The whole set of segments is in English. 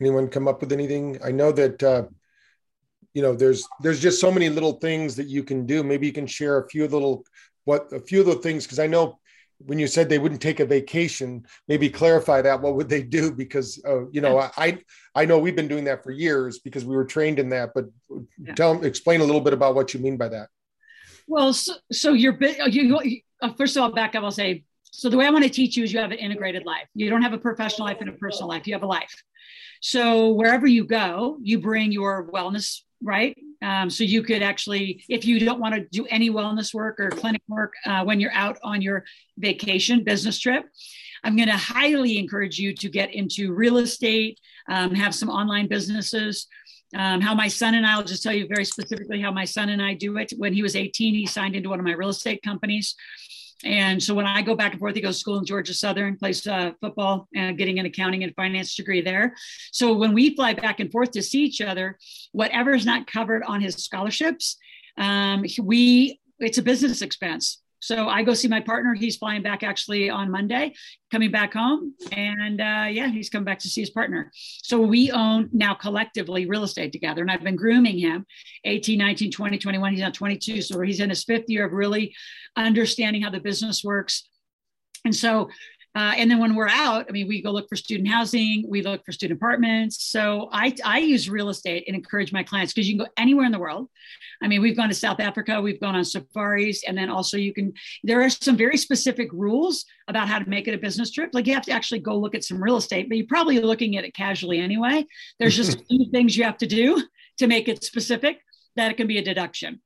Anyone come up with anything? I know that uh, you know there's there's just so many little things that you can do. Maybe you can share a few little what a few of the things because I know when you said they wouldn't take a vacation, maybe clarify that. What would they do? Because uh, you know, I I know we've been doing that for years because we were trained in that. But yeah. tell explain a little bit about what you mean by that. Well, so, so you're you, uh, first of all, back up. I'll say so. The way I want to teach you is you have an integrated life. You don't have a professional life and a personal life. You have a life. So wherever you go, you bring your wellness right? Um, so you could actually, if you don't want to do any wellness work or clinic work uh, when you're out on your vacation business trip, I'm going to highly encourage you to get into real estate, um, have some online businesses. Um, how my son and I, will just tell you very specifically how my son and I do it. When he was 18, he signed into one of my real estate companies. And so when I go back and forth, he goes to school in Georgia Southern, plays uh, football, and getting an accounting and finance degree there. So when we fly back and forth to see each other, whatever is not covered on his scholarships, um, we it's a business expense. So I go see my partner. He's flying back actually on Monday, coming back home. And uh, yeah, he's coming back to see his partner. So we own now collectively real estate together. And I've been grooming him 18, 19, 20, 21. He's now 22. So he's in his fifth year of really understanding how the business works. And so uh, and then when we're out, I mean, we go look for student housing, we look for student apartments. So I, I use real estate and encourage my clients because you can go anywhere in the world. I mean, we've gone to South Africa, we've gone on safaris, and then also you can, there are some very specific rules about how to make it a business trip. Like you have to actually go look at some real estate, but you're probably looking at it casually anyway. There's just a few things you have to do to make it specific that it can be a deduction.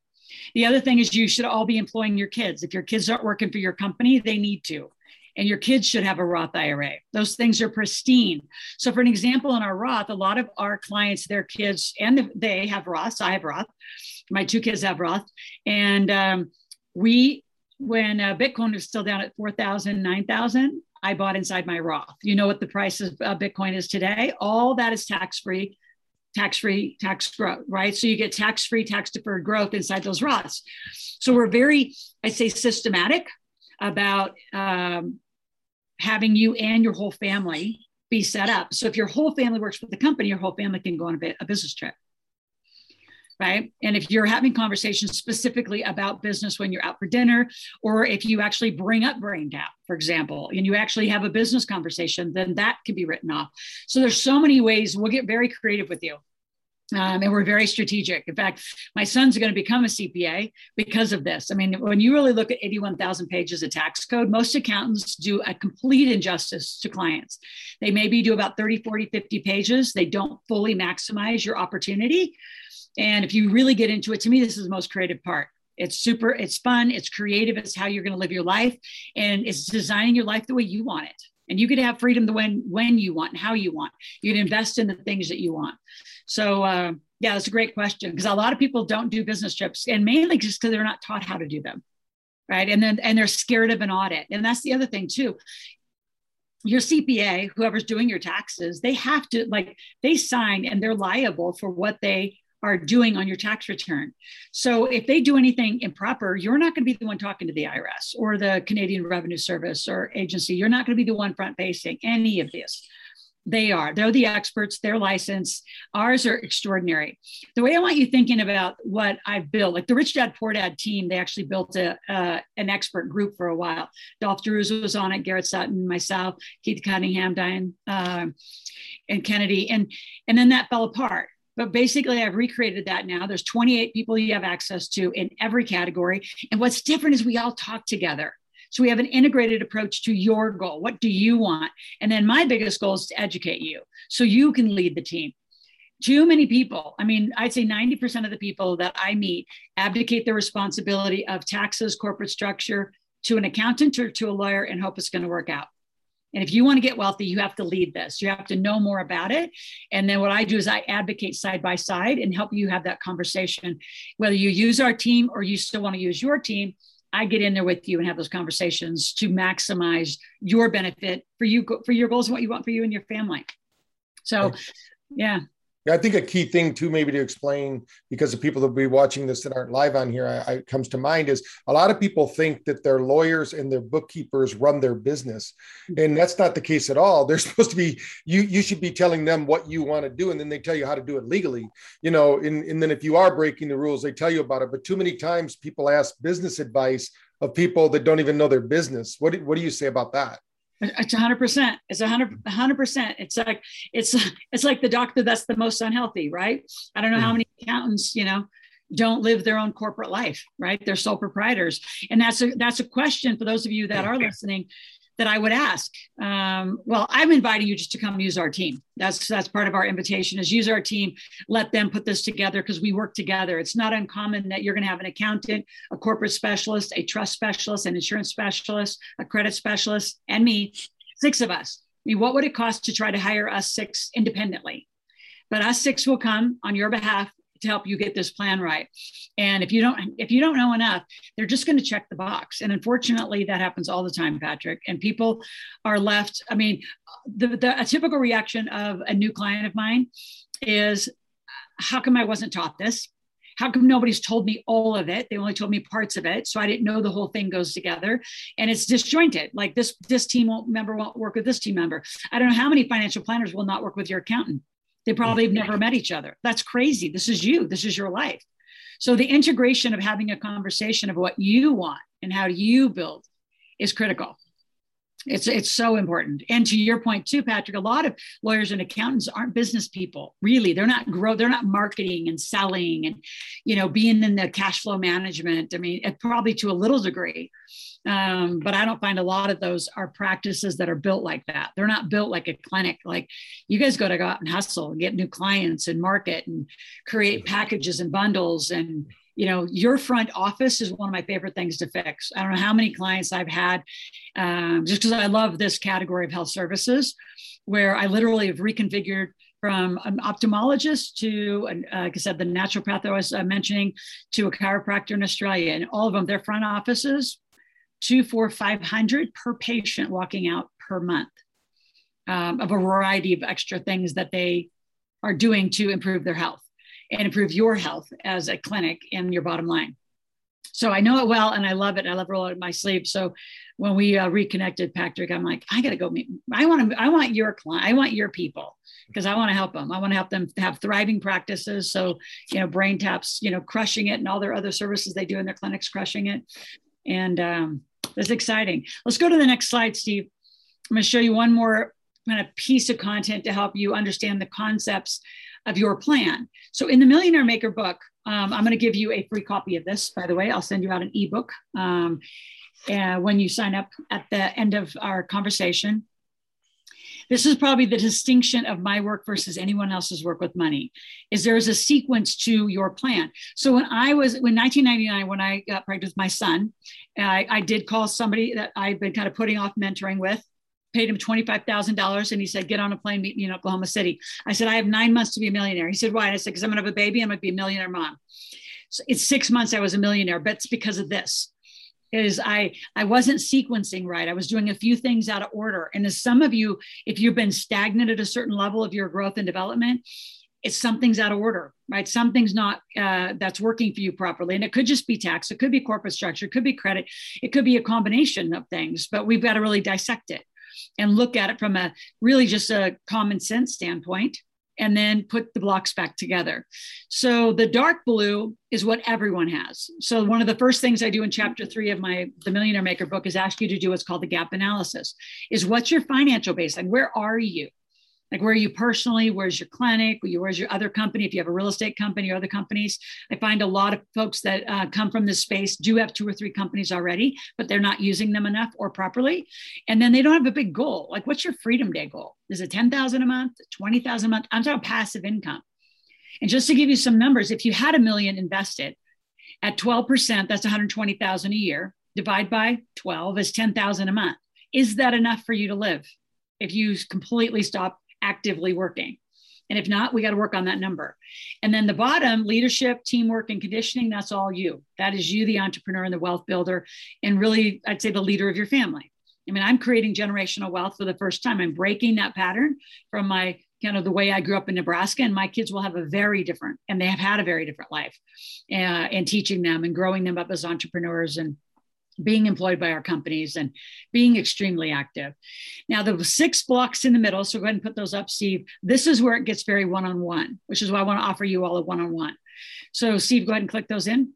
The other thing is you should all be employing your kids. If your kids aren't working for your company, they need to and your kids should have a Roth IRA. Those things are pristine. So, for an example, in our Roth, a lot of our clients, their kids, and they have Roths. I have Roth. My two kids have Roth. And um, we, when uh, Bitcoin was still down at 4,000, 9,000, I bought inside my Roth. You know what the price of uh, Bitcoin is today? All that is tax free, tax free, tax growth, right? So you get tax free, tax deferred growth inside those Roths. So we're very, I'd say, systematic about um, having you and your whole family be set up. So if your whole family works for the company, your whole family can go on a, a business trip. Right. And if you're having conversations specifically about business when you're out for dinner, or if you actually bring up BrainTap, for example, and you actually have a business conversation, then that can be written off. So there's so many ways. We'll get very creative with you um, and we're very strategic. In fact, my son's going to become a CPA because of this. I mean, when you really look at 81,000 pages of tax code, most accountants do a complete injustice to clients. They maybe do about 30, 40, 50 pages. They don't fully maximize your opportunity. And if you really get into it, to me, this is the most creative part. It's super, it's fun, it's creative, it's how you're going to live your life, and it's designing your life the way you want it and you could have freedom to when when you want and how you want. You can invest in the things that you want. So uh, yeah that's a great question because a lot of people don't do business trips and mainly just because they're not taught how to do them right? And then and they're scared of an audit. And that's the other thing too. Your CPA, whoever's doing your taxes, they have to like they sign and they're liable for what they are doing on your tax return. So if they do anything improper, you're not going to be the one talking to the IRS or the Canadian Revenue Service or agency. You're not going to be the one front facing any of this. They are. They're the experts. They're licensed. Ours are extraordinary. The way I want you thinking about what I've built, like the Rich Dad Poor Dad team, they actually built a uh, an expert group for a while. Dolf de Roos was on it, Garrett Sutton, myself, Keith Cunningham, Diane, uh, and Kennedy, and and then that fell apart. But basically, I've recreated that now. There's 28 people you have access to in every category. And what's different is we all talk together. So we have an integrated approach to your goal. What do you want? And then my biggest goal is to educate you so you can lead the team. Too many people, I mean, I'd say 90% of the people that I meet abdicate the responsibility of taxes, corporate structure to an accountant or to a lawyer and hope it's going to work out. And if you want to get wealthy, you have to lead this. You have to know more about it. And then what I do is I advocate side by side and help you have that conversation. Whether you use our team or you still want to use your team, I get in there with you and have those conversations to maximize your benefit for you for your goals and what you want for you and your family. So, yeah. Yeah, I think a key thing too, maybe to explain, because the people that will be watching this that aren't live on here, I, I, comes to mind is a lot of people think that their lawyers and their bookkeepers run their business, mm-hmm. and that's not the case at all. They're supposed to be you. You should be telling them what you want to do, and then they tell you how to do it legally. You know, and, and then if you are breaking the rules, they tell you about it. But too many times, people ask business advice of people that don't even know their business. What do, what do you say about that? It's hundred percent. It's a hundred, hundred percent. It's like it's it's like the doctor that's the most unhealthy, right? I don't know how mm-hmm. many accountants, you know, don't live their own corporate life, right? They're sole proprietors, and that's a that's a question for those of you that are listening that I would ask. Um, well, I'm inviting you just to come use our team. That's that's part of our invitation is use our team. Let them put this together because we work together. It's not uncommon that you're going to have an accountant, a corporate specialist, a trust specialist, an insurance specialist, a credit specialist, and me. Six of us. I mean, what would it cost to try to hire us six independently? But us six will come on your behalf to help you get this plan right. And if you don't if you don't know enough, they're just going to check the box. And unfortunately, that happens all the time, Patrick. And people are left. I mean, the, the a typical reaction of a new client of mine is, "How come I wasn't taught this?" how come nobody's told me all of it they only told me parts of it so i didn't know the whole thing goes together and it's disjointed like this this team won't member won't work with this team member i don't know how many financial planners will not work with your accountant they probably have never met each other. That's crazy. This is you. This is your life. So the integration of having a conversation of what you want and how you build is critical. It's it's so important. And to your point too, Patrick, a lot of lawyers and accountants aren't business people. Really, they're not grow. They're not marketing and selling and you know being in the cash flow management. I mean, probably to a little degree. Um, but I don't find a lot of those are practices that are built like that. They're not built like a clinic. Like you guys got to go out and hustle and get new clients and market and create packages and bundles. And, you know, your front office is one of my favorite things to fix. I don't know how many clients I've had um, just because I love this category of health services where I literally have reconfigured from an ophthalmologist to, uh, like I said, the naturopath I was uh, mentioning, to a chiropractor in Australia. And all of them, their front offices two, four, five hundred per patient walking out per month um, of a variety of extra things that they are doing to improve their health and improve your health as a clinic and your bottom line. So I know it well and I love it. I love rolling my sleeve. So when we uh, reconnected, Patrick, I'm like, I got to go meet. I want to. I want your client. I want your people because I want to help them. I want to help them have thriving practices. So you know, brain taps, you know crushing it, and all their other services they do in their clinics crushing it. And um, that's exciting. Let's go to the next slide, Steve. I'm going to show you one more kind of piece of content to help you understand the concepts of your plan. So in the Millionaire Maker book, um, I'm going to give you a free copy of this, by the way. I'll send you out an ebook um, uh, when you sign up at the end of our conversation this is probably the distinction of my work versus anyone else's work with money is there is a sequence to your plan so when i was in 1999 when i got pregnant with my son I, I did call somebody that i've been kind of putting off mentoring with paid him $25,000 and he said, get on a plane, meet me in Oklahoma City. I said, I have nine months to be a millionaire. He said, why? I said, because I'm going to have a baby. I'm going to be a millionaire mom. So it's six months I was a millionaire, but it's because of this is I I wasn't sequencing right. I was doing a few things out of order. And as some of you, if you've been stagnant at a certain level of your growth and development, it's something's out of order, right? Something's not uh, that's working for you properly, and it could just be tax, it could be corporate structure, it could be credit, it could be a combination of things. But we've got to really dissect it and look at it from a really just a common sense standpoint and then put the blocks back together. So the dark blue is what everyone has. So one of the first things I do in chapter three of my The Millionaire Maker book is ask you to do what's called the gap analysis. Is what's your financial baseline? Where are you? Like where are you personally? Where's your clinic? Where's your other company? If you have a real estate company or other companies i find a lot of folks that uh, come from this space do have two or three companies already but they're not using them enough or properly. And then they don't have a big goal. Like what's your freedom day goal? Is it 10000 a month 20000 a month? I'm talking passive income. And just to give you some numbers if you had a million invested at 12% that's 120000 a year divide by 12 is 10000 a month. Is that enough for you to live? If you completely stop actively working. And if not, we got to work on that number. And then the bottom, leadership, teamwork, and conditioning, that's all you. That is you, the entrepreneur and the wealth builder, and really, I'd say the leader of your family. I mean, I'm creating generational wealth for the first time. I'm breaking that pattern from my kind of the way I grew up in Nebraska, and my kids will have a very different, and they have had a very different life, uh, and teaching them and growing them up as entrepreneurs and being employed by our companies and being extremely active. Now, the six blocks in the middle, so go ahead and put those up, Steve. This is where it gets very one on one, which is why I want to offer you all a one on one. So, Steve, go ahead and click those in.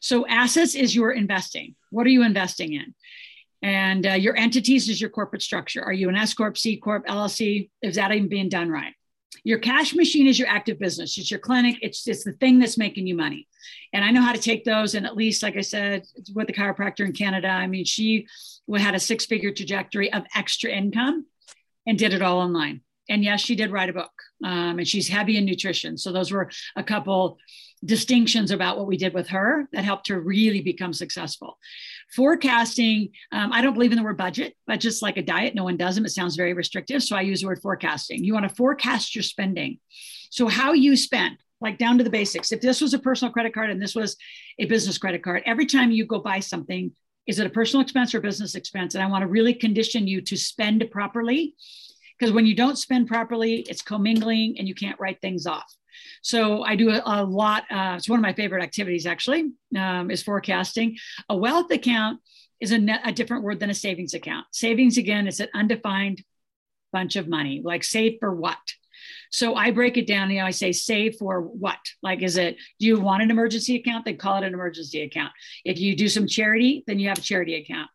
So, assets is your investing. What are you investing in? And uh, your entities is your corporate structure. Are you an S Corp, C Corp, LLC? Is that even being done right? Your cash machine is your active business. It's your clinic. It's it's the thing that's making you money. And I know how to take those and at least, like I said, with the chiropractor in Canada, I mean, she had a six figure trajectory of extra income and did it all online. And yes, she did write a book, um, and she's heavy in nutrition. So those were a couple distinctions about what we did with her that helped her really become successful. Forecasting, um, I don't believe in the word budget, but just like a diet, no one does them. It sounds very restrictive. So I use the word forecasting. You want to forecast your spending. So, how you spend, like down to the basics. If this was a personal credit card and this was a business credit card, every time you go buy something, is it a personal expense or business expense? And I want to really condition you to spend properly because when you don't spend properly, it's commingling and you can't write things off. So I do a, a lot. Uh, it's one of my favorite activities, actually, um, is forecasting. A wealth account is a, net, a different word than a savings account. Savings, again, is an undefined bunch of money, like save for what? So I break it down. You know, I say save for what? Like, is it, do you want an emergency account? Then call it an emergency account. If you do some charity, then you have a charity account.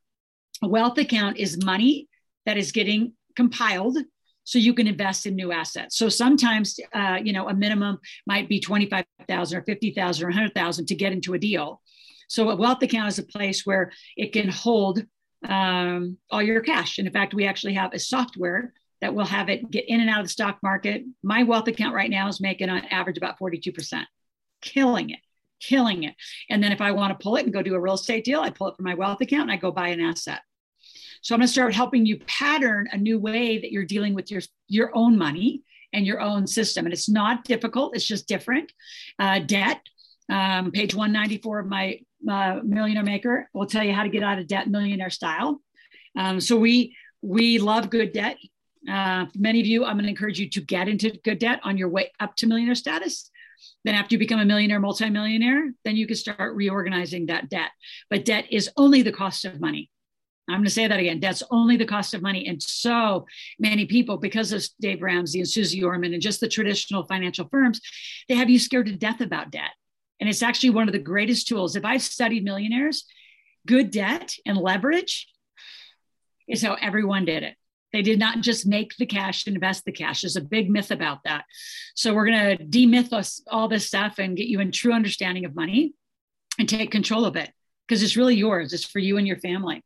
A wealth account is money that is getting compiled so you can invest in new assets. So sometimes, uh, you know, a minimum might be 25,000 or 50,000 or 100,000 to get into a deal. So a wealth account is a place where it can hold um, all your cash. And in fact, we actually have a software that will have it get in and out of the stock market. My wealth account right now is making on average about 42%, killing it, killing it. And then if I want to pull it and go do a real estate deal, I pull it from my wealth account and I go buy an asset. So I'm going to start helping you pattern a new way that you're dealing with your, your own money and your own system. And it's not difficult, it's just different. Uh, debt, um, page 194 of my uh, Millionaire Maker will tell you how to get out of debt millionaire style. Um, so we we love good debt. Uh, many of you, I'm going to encourage you to get into good debt on your way up to millionaire status. Then, after you become a millionaire, multimillionaire, then you can start reorganizing that debt. But debt is only the cost of money. I'm going to say that again. Debt's only the cost of money. And so many people, because of Dave Ramsey and Susie Orman and just the traditional financial firms, they have you scared to death about debt. And it's actually one of the greatest tools. If I've studied millionaires, good debt and leverage is how everyone did it. They did not just make the cash invest the cash. There's a big myth about that. So we're going to demyth us all this stuff and get you in true understanding of money and take control of it because it's really yours. It's for you and your family.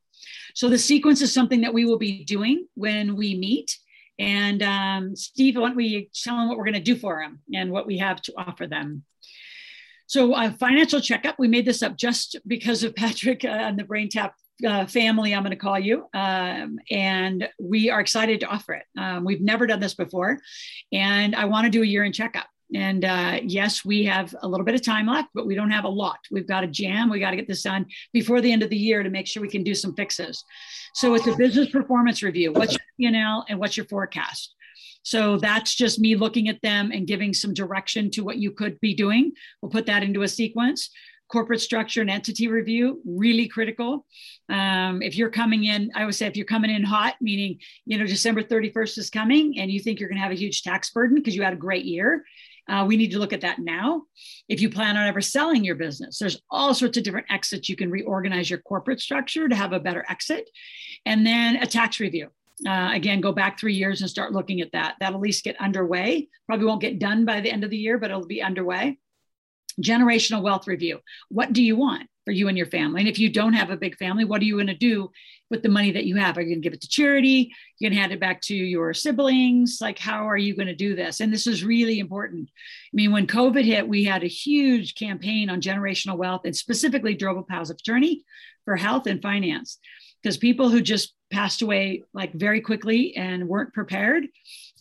So the sequence is something that we will be doing when we meet. And um, Steve, why don't we tell them what we're going to do for them and what we have to offer them? So a financial checkup, we made this up just because of Patrick uh, and the BrainTap uh, family, I'm going to call you. Um, and we are excited to offer it. Um, we've never done this before. And I want to do a year in checkup. And uh, yes, we have a little bit of time left, but we don't have a lot. We've got a jam. We got to get this done before the end of the year to make sure we can do some fixes. So it's a business performance review. What's your P&L and what's your forecast? So that's just me looking at them and giving some direction to what you could be doing. We'll put that into a sequence corporate structure and entity review really critical um, if you're coming in i would say if you're coming in hot meaning you know december 31st is coming and you think you're going to have a huge tax burden because you had a great year uh, we need to look at that now. If you plan on ever selling your business, there's all sorts of different exits. You can reorganize your corporate structure to have a better exit. And then a tax review. Uh, again, go back three years and start looking at that. That'll at least get underway. Probably won't get done by the end of the year, but it'll be underway. Generational wealth review. What do you want for you and your family? And if you don't have a big family, what are you going to do with the money that you have? Are you going to give it to charity? You're going to hand it back to your siblings? Like, how are you going to do this? And this is really important. I mean, when COVID hit, we had a huge campaign on generational wealth and specifically drove a powers of attorney for health and finance because people who just passed away like very quickly and weren't prepared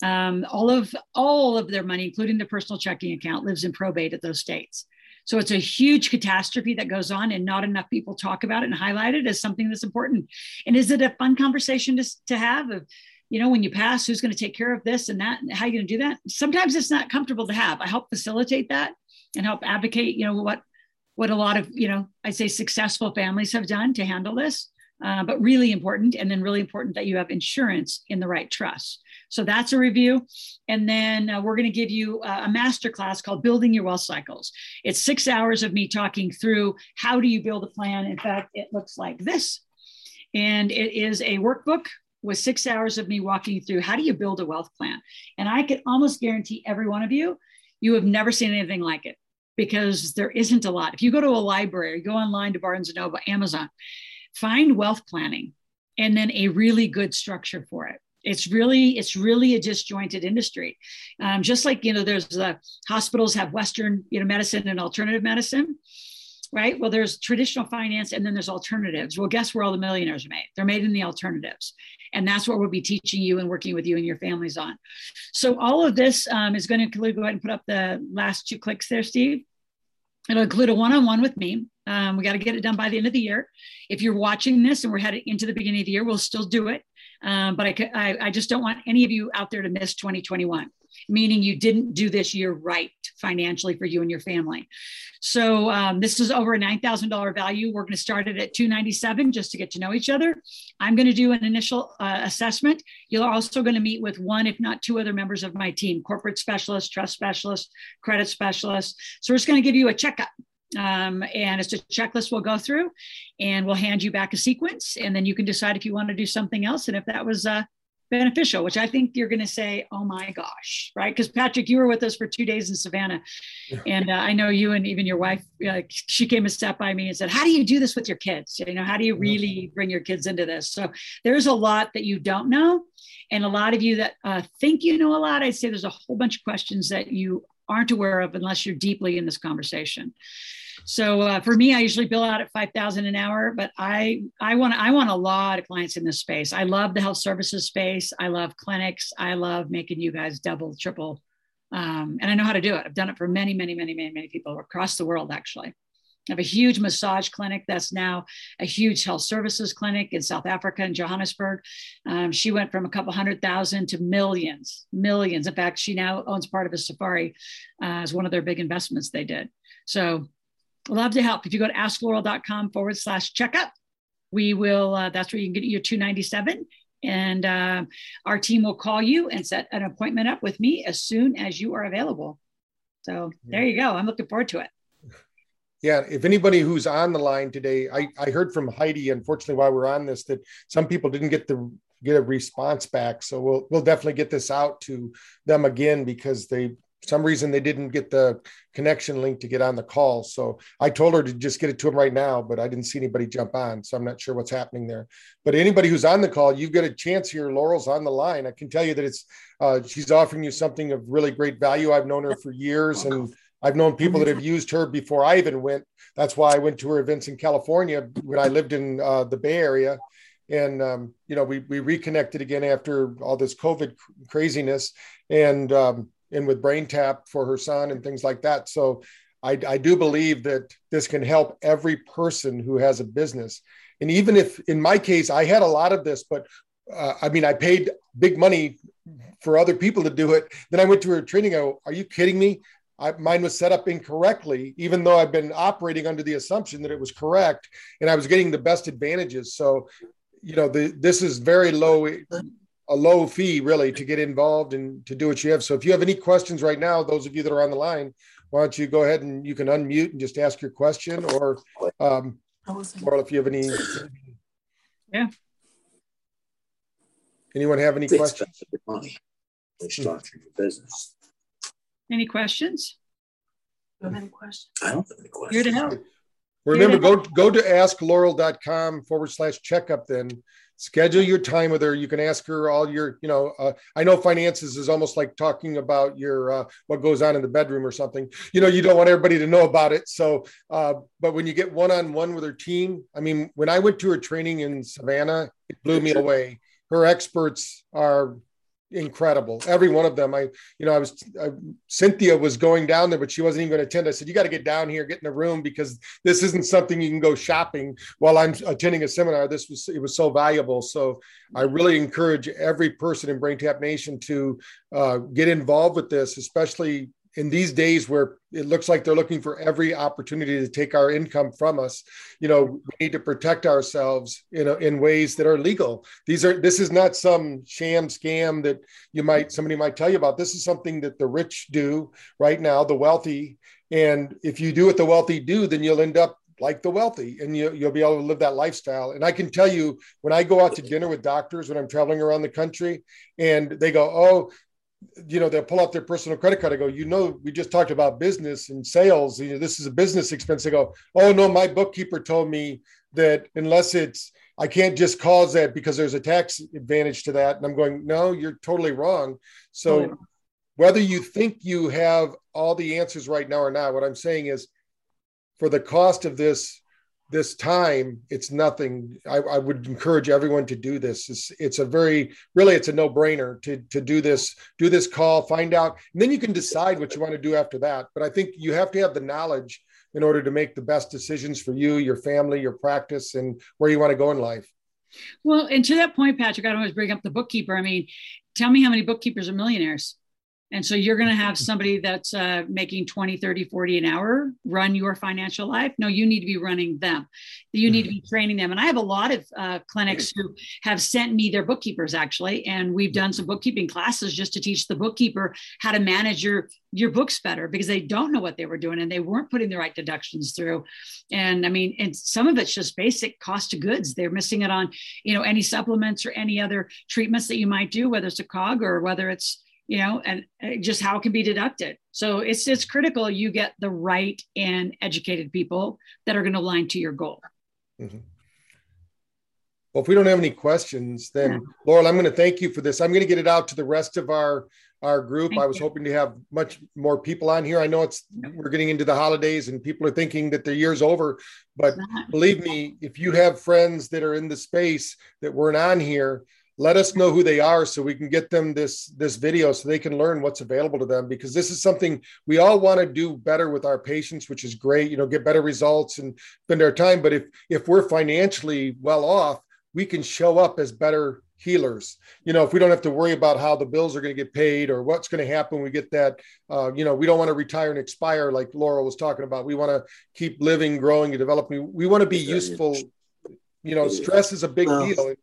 um, all of all of their money including their personal checking account lives in probate at those states so it's a huge catastrophe that goes on, and not enough people talk about it and highlight it as something that's important. And is it a fun conversation to, to have? Of, you know, when you pass, who's going to take care of this and that? And how are you going to do that? Sometimes it's not comfortable to have. I help facilitate that and help advocate, you know, what what a lot of, you know, I'd say successful families have done to handle this. Uh, but really important, and then really important that you have insurance in the right trust. So that's a review. And then uh, we're going to give you a master class called Building Your Wealth Cycles. It's six hours of me talking through how do you build a plan. In fact, it looks like this. And it is a workbook with six hours of me walking through how do you build a wealth plan. And I can almost guarantee every one of you, you have never seen anything like it because there isn't a lot. If you go to a library, go online to Barnes and Noble, Amazon, find wealth planning and then a really good structure for it. It's really it's really a disjointed industry. Um, just like you know there's the hospitals have western you know medicine and alternative medicine right? Well there's traditional finance and then there's alternatives. Well guess where all the millionaires are made? They're made in the alternatives. And that's what we'll be teaching you and working with you and your families on. So all of this um, is going to include go ahead and put up the last two clicks there steve. It'll include a one-on-one with me um, we got to get it done by the end of the year if you're watching this and we're headed into the beginning of the year we'll still do it um, but I, I, I just don't want any of you out there to miss 2021 meaning you didn't do this year right financially for you and your family. So um, this is over a $9,000 value. We're going to start it at 297 just to get to know each other. I'm going to do an initial uh, assessment. You're also going to meet with one, if not two other members of my team, corporate specialist, trust specialist, credit specialist. So we're just going to give you a checkup. Um, and it's a checklist we'll go through and we'll hand you back a sequence and then you can decide if you want to do something else and if that was uh, beneficial which i think you're going to say oh my gosh right? Because patrick you were with us for two days in savannah and uh, i know you and even your wife uh, she came and sat by me and said how do you do this with your kids? You know how do you really bring your kids into this? So there's a lot that you don't know and a lot of you that uh, think you know a lot i'd say there's a whole bunch of questions that you aren't aware of unless you're deeply in this conversation so uh, for me, I usually bill out at five thousand an hour, but I I want I want a lot of clients in this space. I love the health services space. I love clinics. I love making you guys double, triple, um, and I know how to do it. I've done it for many, many, many, many, many people across the world. Actually, I have a huge massage clinic that's now a huge health services clinic in South Africa in Johannesburg. Um, she went from a couple hundred thousand to millions, millions. In fact, she now owns part of a safari uh, as one of their big investments they did. So love to help. If you go to askloral.com forward slash checkup, we will, uh, that's where you can get your 297 and uh, our team will call you and set an appointment up with me as soon as you are available. So there you go. I'm looking forward to it. Yeah, if anybody who's on the line today, I, I heard from Heidi, unfortunately, while we're on this, that some people didn't get the get a response back. So we'll we'll definitely get this out to them again because they some reason they didn't get the connection link to get on the call. So I told her to just get it to them right now, but I didn't see anybody jump on. So I'm not sure what's happening there. But anybody who's on the call, you've got a chance here. Loral's on the line. I can tell you that it's uh, she's offering you something of really great value. I've known her for years and I've known people that have used her before I even went. That's why I went to her events in California when I lived in uh, the Bay Area. And um, you know, we we reconnected again after all this COVID craziness, and um, and with BrainTap for her son and things like that. So I, I do believe that this can help every person who has a business. And even if in my case, I had a lot of this, but uh, I mean, I paid big money for other people to do it. Then I went to her training. I go, are you kidding me? I, mine was set up incorrectly, even though I've been operating under the assumption that it was correct and I was getting the best advantages. So, you know, the, this is very low a low fee really to get involved and to do what you have. So if you have any questions right now, those of you that are on the line, why don't you go ahead and you can unmute and just ask your question or um, or if you have any yeah anyone have any questions money they structure your business any questions? Do you have any questions. I don't have any questions. Here to help remember go go to askloral.com forward slash checkup then. Schedule your time with her. You can ask her all your you know uh, i know finances is almost like talking about your uh, what goes on in the bedroom or something. You know you don't want everybody to know about it. So uh, but when you get one-on-one with her team i mean when i went to her training in savannah it blew me away. Her experts are incredible. Every one of them. I, you know, I was I, Cynthia was going down there, but she wasn't even going to attend. I said, "You got to get down here, get in the room, because this isn't something you can go shopping while I'm attending a seminar. This was it was so valuable. So I really encourage every person in BrainTap Nation to uh, get involved with this, especially in these days where it looks like they're looking for every opportunity to take our income from us you know we need to protect ourselves you know in ways that are legal. These are this is not some sham scam that you might somebody might tell you about. This is something that the rich do right now the wealthy. And if you do what the wealthy do then you'll end up like the wealthy and you, you'll be able to live that lifestyle. And i can tell you when i go out to dinner with doctors when i'm traveling around the country and they go oh you know, they'll pull out their personal credit card. I go, you know, we just talked about business and sales. You know, this is a business expense. They go, oh no, my bookkeeper told me that unless it's, I can't just cause that because there's a tax advantage to that. And I'm going, no, you're totally wrong. So whether you think you have all the answers right now or not, what I'm saying is, for the cost of this this time it's nothing. I, I, would encourage everyone to do this. It's, it's a very really it's a no-brainer to, to do this do this call find out and then you can decide what you want to do after that. But i think you have to have the knowledge in order to make the best decisions for you your family your practice and where you want to go in life. Well and to that point patrick i always bring up the bookkeeper. I mean tell me how many bookkeepers are millionaires and so you're going to have somebody that's uh, making 20, 30, 40 an hour run your financial life. No, you need to be running them. You need to be training them. And I have a lot of uh, clinics who have sent me their bookkeepers actually. And we've done some bookkeeping classes just to teach the bookkeeper how to manage your, your books better because they don't know what they were doing and they weren't putting the right deductions through. And I mean, and some of it's just basic cost of goods. They're missing it on, you know, any supplements or any other treatments that you might do, whether it's a cog or whether it's, you know, and uh, just how it can be deducted. So it's it's critical you get the right and educated people that are going to align to your goal. Mm-hmm. Well, if we don't have any questions, then yeah. Loral, I'm going to thank you for this. I'm going to get it out to the rest of our our group. Thank I was you. hoping to have much more people on here. I know it's we're getting into the holidays and people are thinking that the year's over, but believe me, if you have friends that are in the space that weren't on here, let us know who they are so we can get them this this video so they can learn what's available to them because this is something we all want to do better with our patients which is great you know get better results and spend our time. But if if we're financially well off we can show up as better healers. You know if we don't have to worry about how the bills are going to get paid or what's going to happen we get that uh, you know we don't want to retire and expire like laura was talking about. We want to keep living growing and developing. We want to be useful. you know stress is a big deal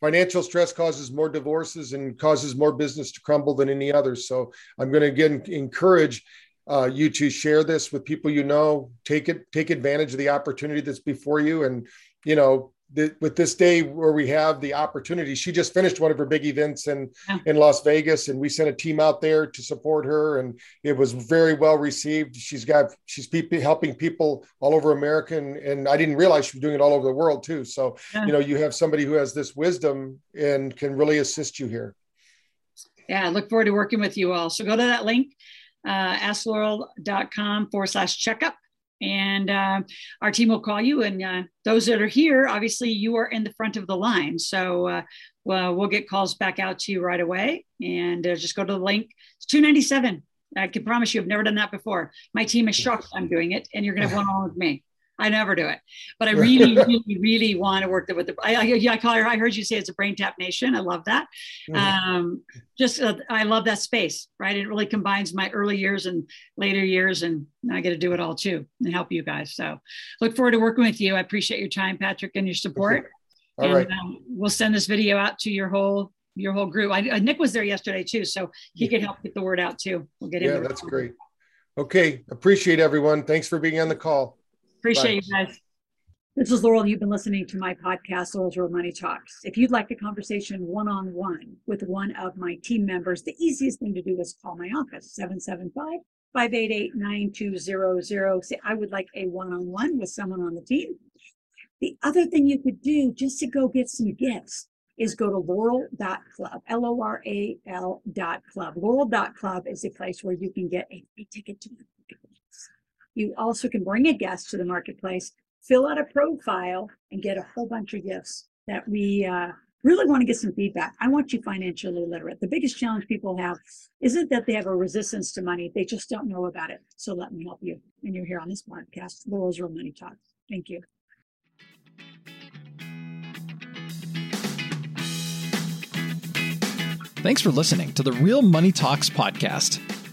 financial stress causes more divorces and causes more business to crumble than any other. So I'm going to again encourage uh, you to share this with people you know. Take it, take advantage of the opportunity that's before you, and you know the, with this day where we have the opportunity, she just finished one of her big events in yeah. in Las Vegas, and we sent a team out there to support her, and it was very well received. She's got she's pe- helping people all over America, and, and I didn't realize she was doing it all over the world too. So yeah. you know, you have somebody who has this wisdom and can really assist you here. Yeah, I look forward to working with you all. So go to that link, uh, askloral.com forward slash checkup and uh, our team will call you. And uh, those that are here, obviously, you are in the front of the line. So uh, well, we'll get calls back out to you right away. And uh, just go to the link. It's two ninety seven. I can promise you, I've never done that before. My team is shocked I'm doing it, and you're going to have one on with me. I never do it, but I really, really, really want to work with the. I, I, I call her. I heard you say it's a brain tap nation. I love that. Mm-hmm. Um, just uh, I love that space. Right, it really combines my early years and later years, and I get to do it all too and help you guys. So, look forward to working with you. I appreciate your time, Patrick, and your support. All and, right. um, we'll send this video out to your whole your whole group. I, uh, Nick was there yesterday too, so he could help get the word out too. We'll get yeah, that's great. Okay, appreciate everyone. Thanks for being on the call. Appreciate Bye. you guys. This is Loral. You've been listening to my podcast, Loral's Real Money Talks. If you'd like a conversation one on one with one of my team members, the easiest thing to do is call my office, 775 588 9200. Say, I would like a one on one with someone on the team. The other thing you could do just to go get some gifts is go to loral.club, L O R A L dot club. Loral.club is a place where you can get a free ticket to the you also can bring a guest to the marketplace, fill out a profile, and get a whole bunch of gifts that we uh, really want to get some feedback. I want you financially literate. The biggest challenge people have isn't that they have a resistance to money, they just don't know about it. So let me help you. And you're here on this podcast, Loral's Real Money Talk. Thank you. Thanks for listening to the Real Money Talks podcast.